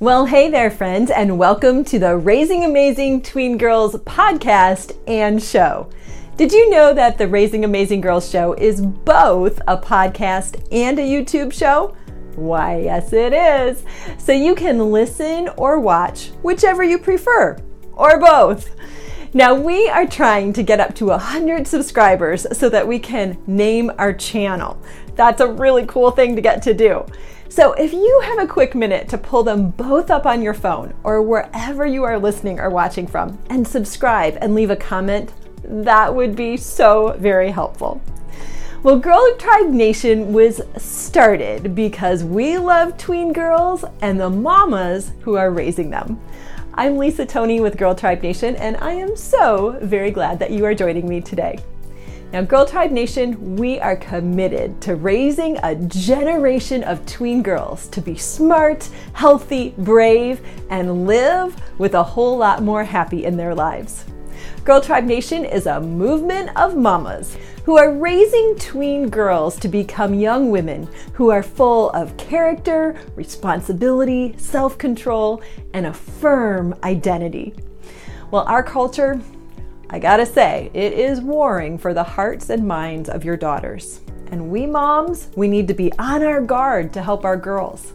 Well, hey there, friends, and welcome to the Raising Amazing Tween Girls podcast and show. Did you know that the Raising Amazing Girls show is both a podcast and a YouTube show? Why, yes, it is. So you can listen or watch, whichever you prefer, or both. Now, we are trying to get up to 100 subscribers so that we can name our channel. That's a really cool thing to get to do. So, if you have a quick minute to pull them both up on your phone or wherever you are listening or watching from and subscribe and leave a comment, that would be so very helpful. Well, Girl Tribe Nation was started because we love tween girls and the mamas who are raising them. I'm Lisa Tony with Girl Tribe Nation, and I am so very glad that you are joining me today. Now, Girl Tribe Nation, we are committed to raising a generation of tween girls to be smart, healthy, brave, and live with a whole lot more happy in their lives. Girl Tribe Nation is a movement of mamas who are raising tween girls to become young women who are full of character, responsibility, self control, and a firm identity. Well, our culture, I gotta say, it is warring for the hearts and minds of your daughters. And we moms, we need to be on our guard to help our girls.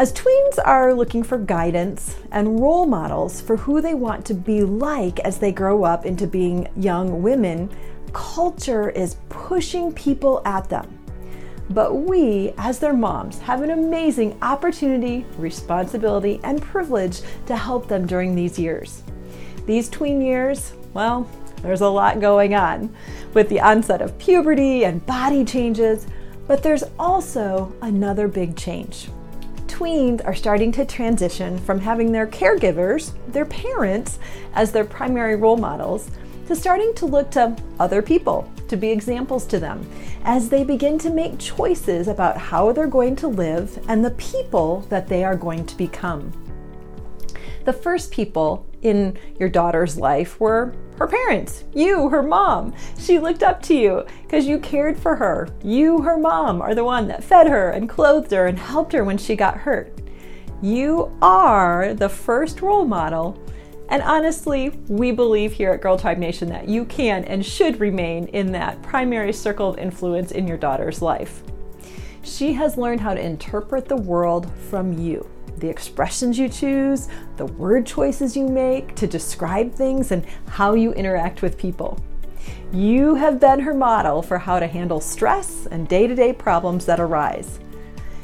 As tweens are looking for guidance and role models for who they want to be like as they grow up into being young women, culture is pushing people at them. But we, as their moms, have an amazing opportunity, responsibility, and privilege to help them during these years. These tween years, well, there's a lot going on with the onset of puberty and body changes, but there's also another big change. Tweens are starting to transition from having their caregivers, their parents, as their primary role models to starting to look to other people to be examples to them as they begin to make choices about how they're going to live and the people that they are going to become. The first people in your daughter's life were her parents, you, her mom. She looked up to you because you cared for her. You, her mom, are the one that fed her and clothed her and helped her when she got hurt. You are the first role model. And honestly, we believe here at Girl Tribe Nation that you can and should remain in that primary circle of influence in your daughter's life. She has learned how to interpret the world from you the expressions you choose, the word choices you make to describe things, and how you interact with people. You have been her model for how to handle stress and day to day problems that arise.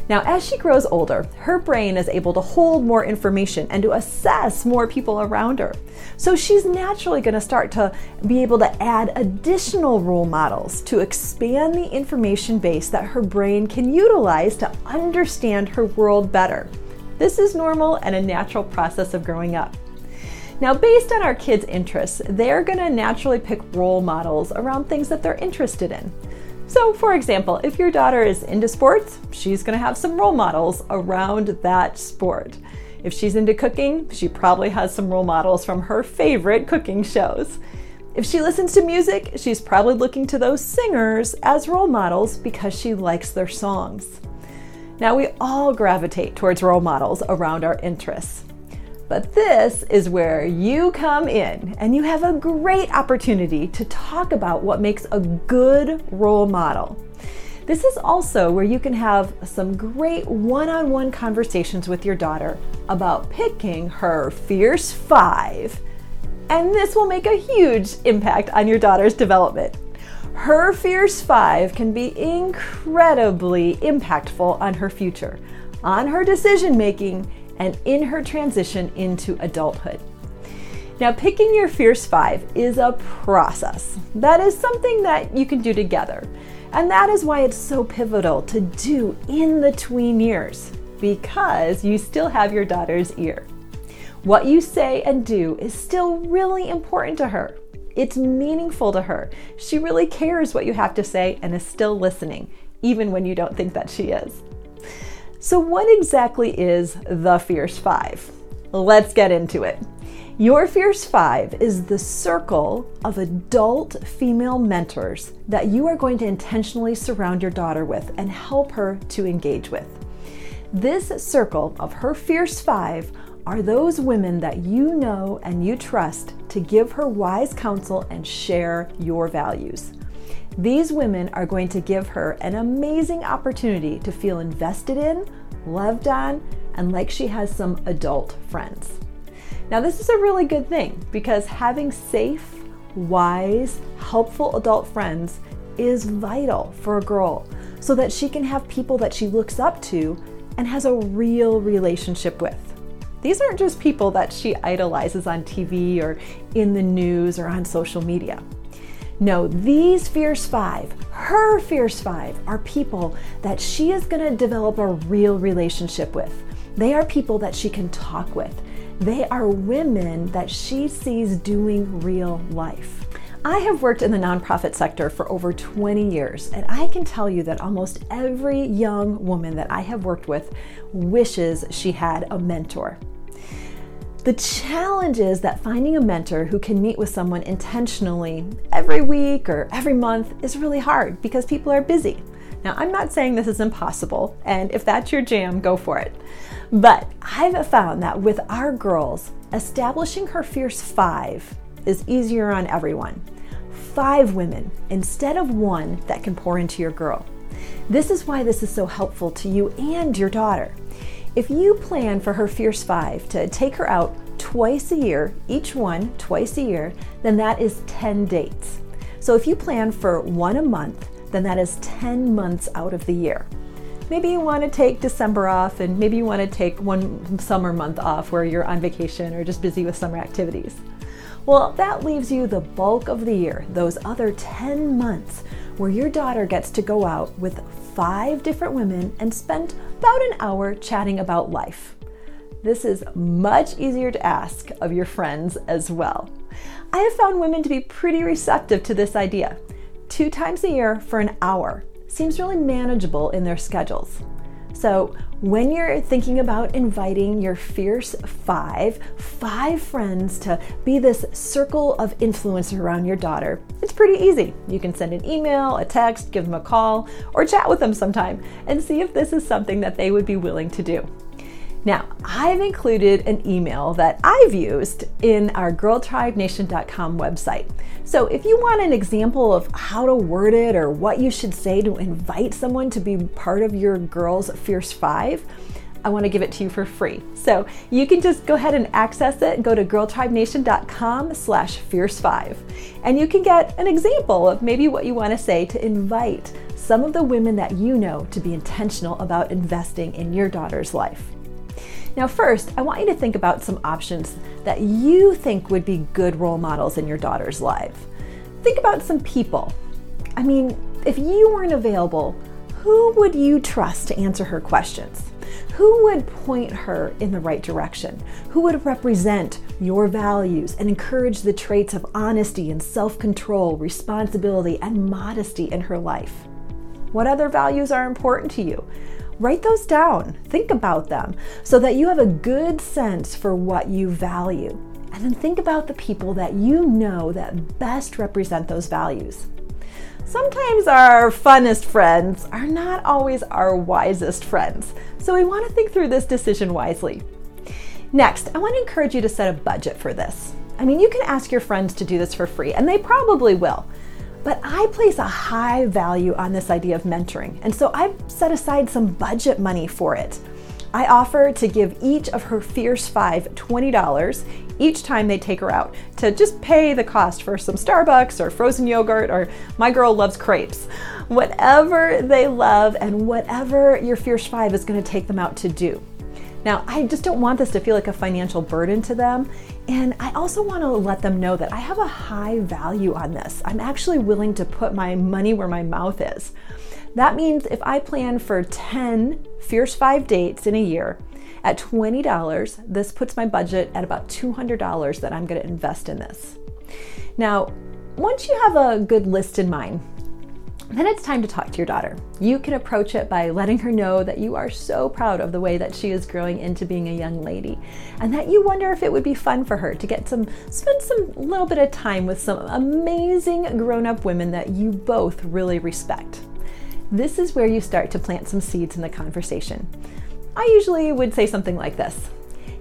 Now, as she grows older, her brain is able to hold more information and to assess more people around her. So she's naturally going to start to be able to add additional role models to expand the information base that her brain can utilize to understand her world better. This is normal and a natural process of growing up. Now, based on our kids' interests, they're going to naturally pick role models around things that they're interested in. So, for example, if your daughter is into sports, she's going to have some role models around that sport. If she's into cooking, she probably has some role models from her favorite cooking shows. If she listens to music, she's probably looking to those singers as role models because she likes their songs. Now, we all gravitate towards role models around our interests. But this is where you come in and you have a great opportunity to talk about what makes a good role model. This is also where you can have some great one on one conversations with your daughter about picking her fierce five. And this will make a huge impact on your daughter's development. Her Fierce Five can be incredibly impactful on her future, on her decision making, and in her transition into adulthood. Now, picking your Fierce Five is a process. That is something that you can do together. And that is why it's so pivotal to do in the tween years, because you still have your daughter's ear. What you say and do is still really important to her. It's meaningful to her. She really cares what you have to say and is still listening, even when you don't think that she is. So, what exactly is the Fierce Five? Let's get into it. Your Fierce Five is the circle of adult female mentors that you are going to intentionally surround your daughter with and help her to engage with. This circle of her fierce five are those women that you know and you trust to give her wise counsel and share your values. These women are going to give her an amazing opportunity to feel invested in, loved on, and like she has some adult friends. Now, this is a really good thing because having safe, wise, helpful adult friends is vital for a girl so that she can have people that she looks up to and has a real relationship with. These aren't just people that she idolizes on TV or in the news or on social media. No, these Fierce Five, her Fierce Five, are people that she is going to develop a real relationship with. They are people that she can talk with. They are women that she sees doing real life. I have worked in the nonprofit sector for over 20 years, and I can tell you that almost every young woman that I have worked with wishes she had a mentor. The challenge is that finding a mentor who can meet with someone intentionally every week or every month is really hard because people are busy. Now, I'm not saying this is impossible, and if that's your jam, go for it. But I've found that with our girls, establishing her Fierce Five is easier on everyone five women instead of one that can pour into your girl. This is why this is so helpful to you and your daughter. If you plan for her Fierce Five to take her out twice a year, each one twice a year, then that is 10 dates. So if you plan for one a month, then that is 10 months out of the year. Maybe you want to take December off, and maybe you want to take one summer month off where you're on vacation or just busy with summer activities. Well, that leaves you the bulk of the year, those other 10 months, where your daughter gets to go out with five different women and spend about an hour chatting about life. This is much easier to ask of your friends as well. I have found women to be pretty receptive to this idea. Two times a year for an hour seems really manageable in their schedules. So, when you're thinking about inviting your fierce five, five friends to be this circle of influence around your daughter, it's pretty easy. You can send an email, a text, give them a call, or chat with them sometime and see if this is something that they would be willing to do. Now, I've included an email that I've used in our girltribenation.com website. So if you want an example of how to word it or what you should say to invite someone to be part of your girl's Fierce Five, I want to give it to you for free. So you can just go ahead and access it. Go to girltribenation.com slash fierce5. And you can get an example of maybe what you want to say to invite some of the women that you know to be intentional about investing in your daughter's life. Now, first, I want you to think about some options that you think would be good role models in your daughter's life. Think about some people. I mean, if you weren't available, who would you trust to answer her questions? Who would point her in the right direction? Who would represent your values and encourage the traits of honesty and self control, responsibility, and modesty in her life? What other values are important to you? Write those down, think about them so that you have a good sense for what you value. And then think about the people that you know that best represent those values. Sometimes our funnest friends are not always our wisest friends, so we want to think through this decision wisely. Next, I want to encourage you to set a budget for this. I mean, you can ask your friends to do this for free, and they probably will. But I place a high value on this idea of mentoring, and so I've set aside some budget money for it. I offer to give each of her Fierce Five $20 each time they take her out to just pay the cost for some Starbucks or frozen yogurt or my girl loves crepes. Whatever they love and whatever your Fierce Five is going to take them out to do. Now, I just don't want this to feel like a financial burden to them. And I also want to let them know that I have a high value on this. I'm actually willing to put my money where my mouth is. That means if I plan for 10 Fierce Five dates in a year at $20, this puts my budget at about $200 that I'm going to invest in this. Now, once you have a good list in mind, then it's time to talk to your daughter. You can approach it by letting her know that you are so proud of the way that she is growing into being a young lady and that you wonder if it would be fun for her to get some spend some little bit of time with some amazing grown-up women that you both really respect. This is where you start to plant some seeds in the conversation. I usually would say something like this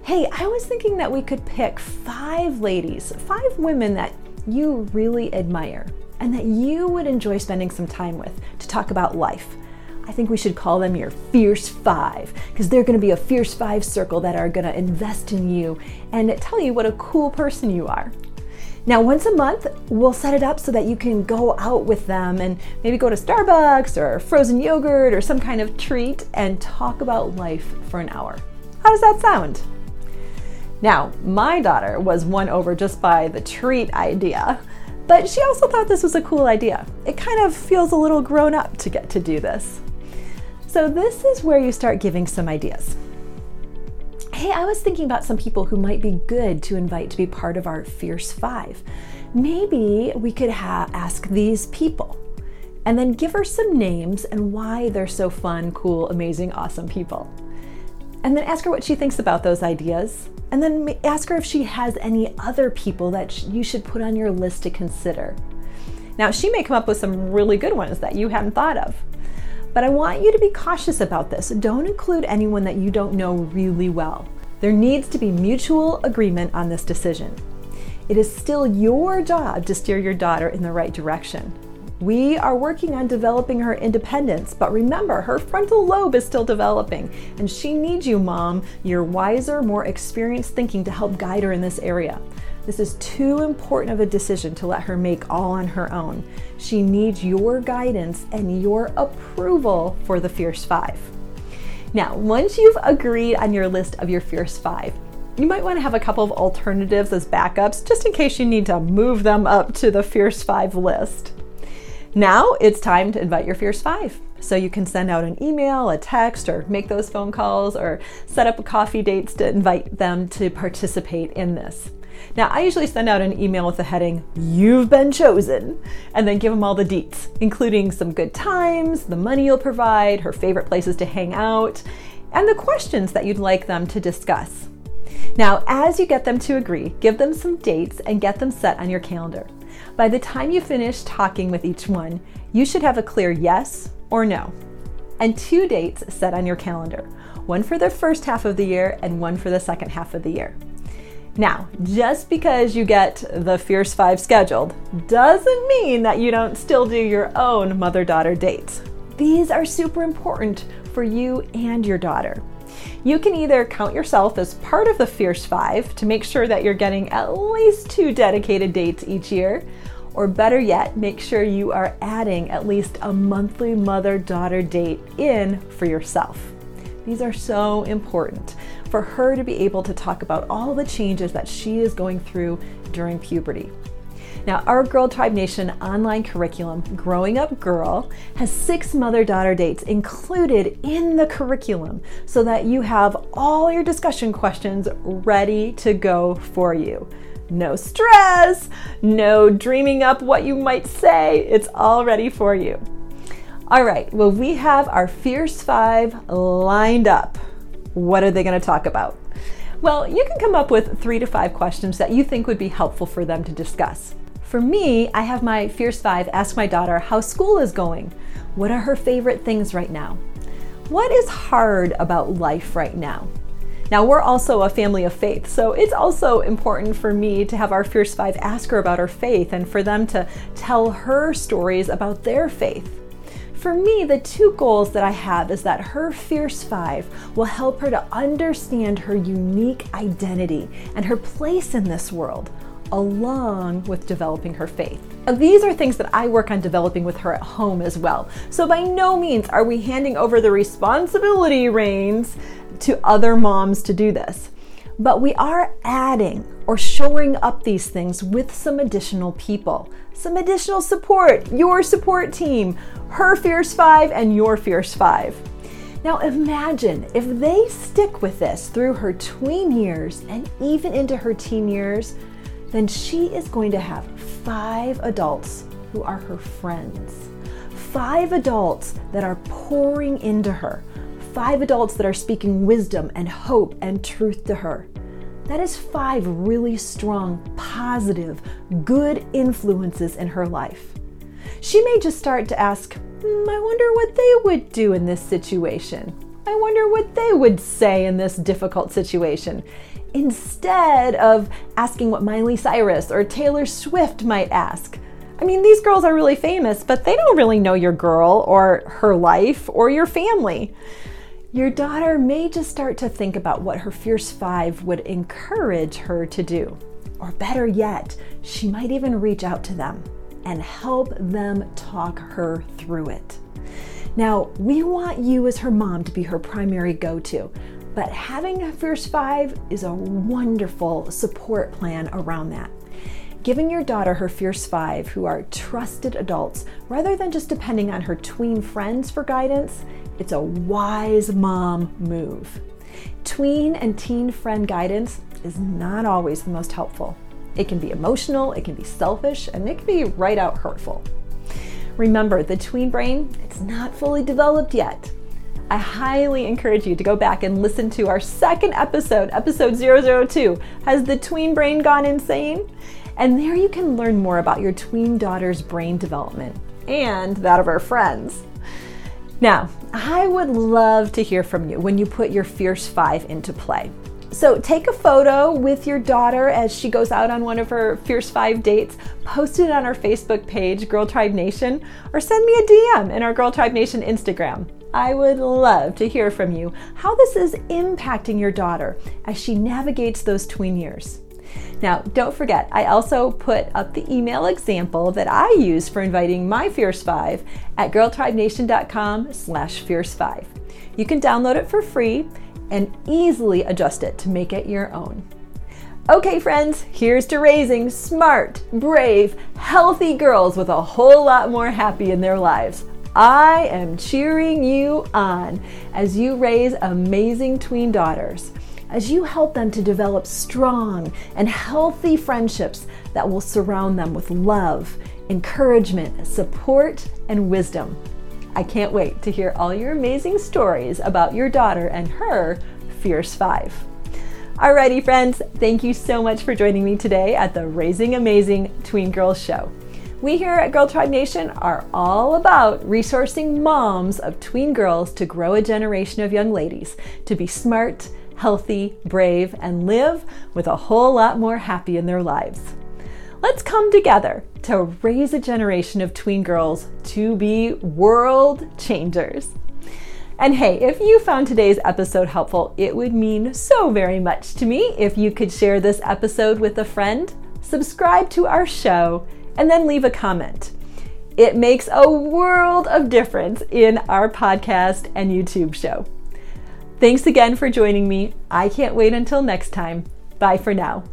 Hey, I was thinking that we could pick five ladies, five women that you really admire and that you would enjoy spending some time with to talk about life. I think we should call them your Fierce Five because they're going to be a Fierce Five circle that are going to invest in you and tell you what a cool person you are. Now, once a month, we'll set it up so that you can go out with them and maybe go to Starbucks or frozen yogurt or some kind of treat and talk about life for an hour. How does that sound? Now, my daughter was won over just by the treat idea, but she also thought this was a cool idea. It kind of feels a little grown up to get to do this. So, this is where you start giving some ideas hey, I was thinking about some people who might be good to invite to be part of our Fierce Five. Maybe we could ha- ask these people and then give her some names and why they're so fun, cool, amazing, awesome people. And then ask her what she thinks about those ideas. And then ask her if she has any other people that you should put on your list to consider. Now, she may come up with some really good ones that you hadn't thought of. But I want you to be cautious about this. Don't include anyone that you don't know really well. There needs to be mutual agreement on this decision. It is still your job to steer your daughter in the right direction. We are working on developing her independence, but remember, her frontal lobe is still developing, and she needs you, mom, your wiser, more experienced thinking to help guide her in this area. This is too important of a decision to let her make all on her own. She needs your guidance and your approval for the Fierce Five. Now, once you've agreed on your list of your Fierce Five, you might want to have a couple of alternatives as backups just in case you need to move them up to the Fierce Five list. Now it's time to invite your Fierce Five. So you can send out an email, a text, or make those phone calls, or set up coffee dates to invite them to participate in this. Now, I usually send out an email with the heading, You've been chosen, and then give them all the deets, including some good times, the money you'll provide, her favorite places to hang out, and the questions that you'd like them to discuss. Now, as you get them to agree, give them some dates and get them set on your calendar. By the time you finish talking with each one, you should have a clear yes or no, and two dates set on your calendar one for the first half of the year and one for the second half of the year. Now, just because you get the Fierce Five scheduled doesn't mean that you don't still do your own mother daughter dates. These are super important for you and your daughter. You can either count yourself as part of the Fierce Five to make sure that you're getting at least two dedicated dates each year, or better yet, make sure you are adding at least a monthly mother daughter date in for yourself. These are so important for her to be able to talk about all the changes that she is going through during puberty. Now, our Girl Tribe Nation online curriculum, Growing Up Girl, has six mother daughter dates included in the curriculum so that you have all your discussion questions ready to go for you. No stress, no dreaming up what you might say, it's all ready for you. All right, well, we have our Fierce Five lined up. What are they going to talk about? Well, you can come up with three to five questions that you think would be helpful for them to discuss. For me, I have my Fierce Five ask my daughter how school is going. What are her favorite things right now? What is hard about life right now? Now, we're also a family of faith, so it's also important for me to have our Fierce Five ask her about her faith and for them to tell her stories about their faith. For me, the two goals that I have is that her Fierce Five will help her to understand her unique identity and her place in this world, along with developing her faith. Now, these are things that I work on developing with her at home as well. So, by no means are we handing over the responsibility reins to other moms to do this. But we are adding or shoring up these things with some additional people, some additional support, your support team, her Fierce Five, and your Fierce Five. Now imagine if they stick with this through her tween years and even into her teen years, then she is going to have five adults who are her friends. Five adults that are pouring into her, five adults that are speaking wisdom and hope and truth to her. That is five really strong, positive, good influences in her life. She may just start to ask, hmm, I wonder what they would do in this situation. I wonder what they would say in this difficult situation. Instead of asking what Miley Cyrus or Taylor Swift might ask. I mean, these girls are really famous, but they don't really know your girl or her life or your family. Your daughter may just start to think about what her Fierce Five would encourage her to do. Or better yet, she might even reach out to them and help them talk her through it. Now, we want you as her mom to be her primary go to, but having a Fierce Five is a wonderful support plan around that. Giving your daughter her Fierce Five, who are trusted adults, rather than just depending on her tween friends for guidance, it's a wise mom move. Tween and teen friend guidance is not always the most helpful. It can be emotional, it can be selfish, and it can be right out hurtful. Remember, the tween brain, it's not fully developed yet. I highly encourage you to go back and listen to our second episode, episode 002. Has the tween brain gone insane? And there you can learn more about your tween daughter's brain development and that of her friends. Now, I would love to hear from you when you put your Fierce Five into play. So take a photo with your daughter as she goes out on one of her Fierce Five dates, post it on our Facebook page, Girl Tribe Nation, or send me a DM in our Girl Tribe Nation Instagram. I would love to hear from you how this is impacting your daughter as she navigates those tween years. Now, don't forget, I also put up the email example that I use for inviting my Fierce Five at girltribenation.com slash fierce5. You can download it for free and easily adjust it to make it your own. Okay, friends, here's to raising smart, brave, healthy girls with a whole lot more happy in their lives. I am cheering you on as you raise amazing tween daughters as you help them to develop strong and healthy friendships that will surround them with love, encouragement, support, and wisdom. I can't wait to hear all your amazing stories about your daughter and her Fierce Five. Alrighty, friends, thank you so much for joining me today at the Raising Amazing Tween Girls Show. We here at Girl Tribe Nation are all about resourcing moms of tween girls to grow a generation of young ladies to be smart, healthy, brave, and live with a whole lot more happy in their lives. Let's come together to raise a generation of tween girls to be world changers. And hey, if you found today's episode helpful, it would mean so very much to me if you could share this episode with a friend, subscribe to our show, and then leave a comment. It makes a world of difference in our podcast and YouTube show. Thanks again for joining me. I can't wait until next time. Bye for now.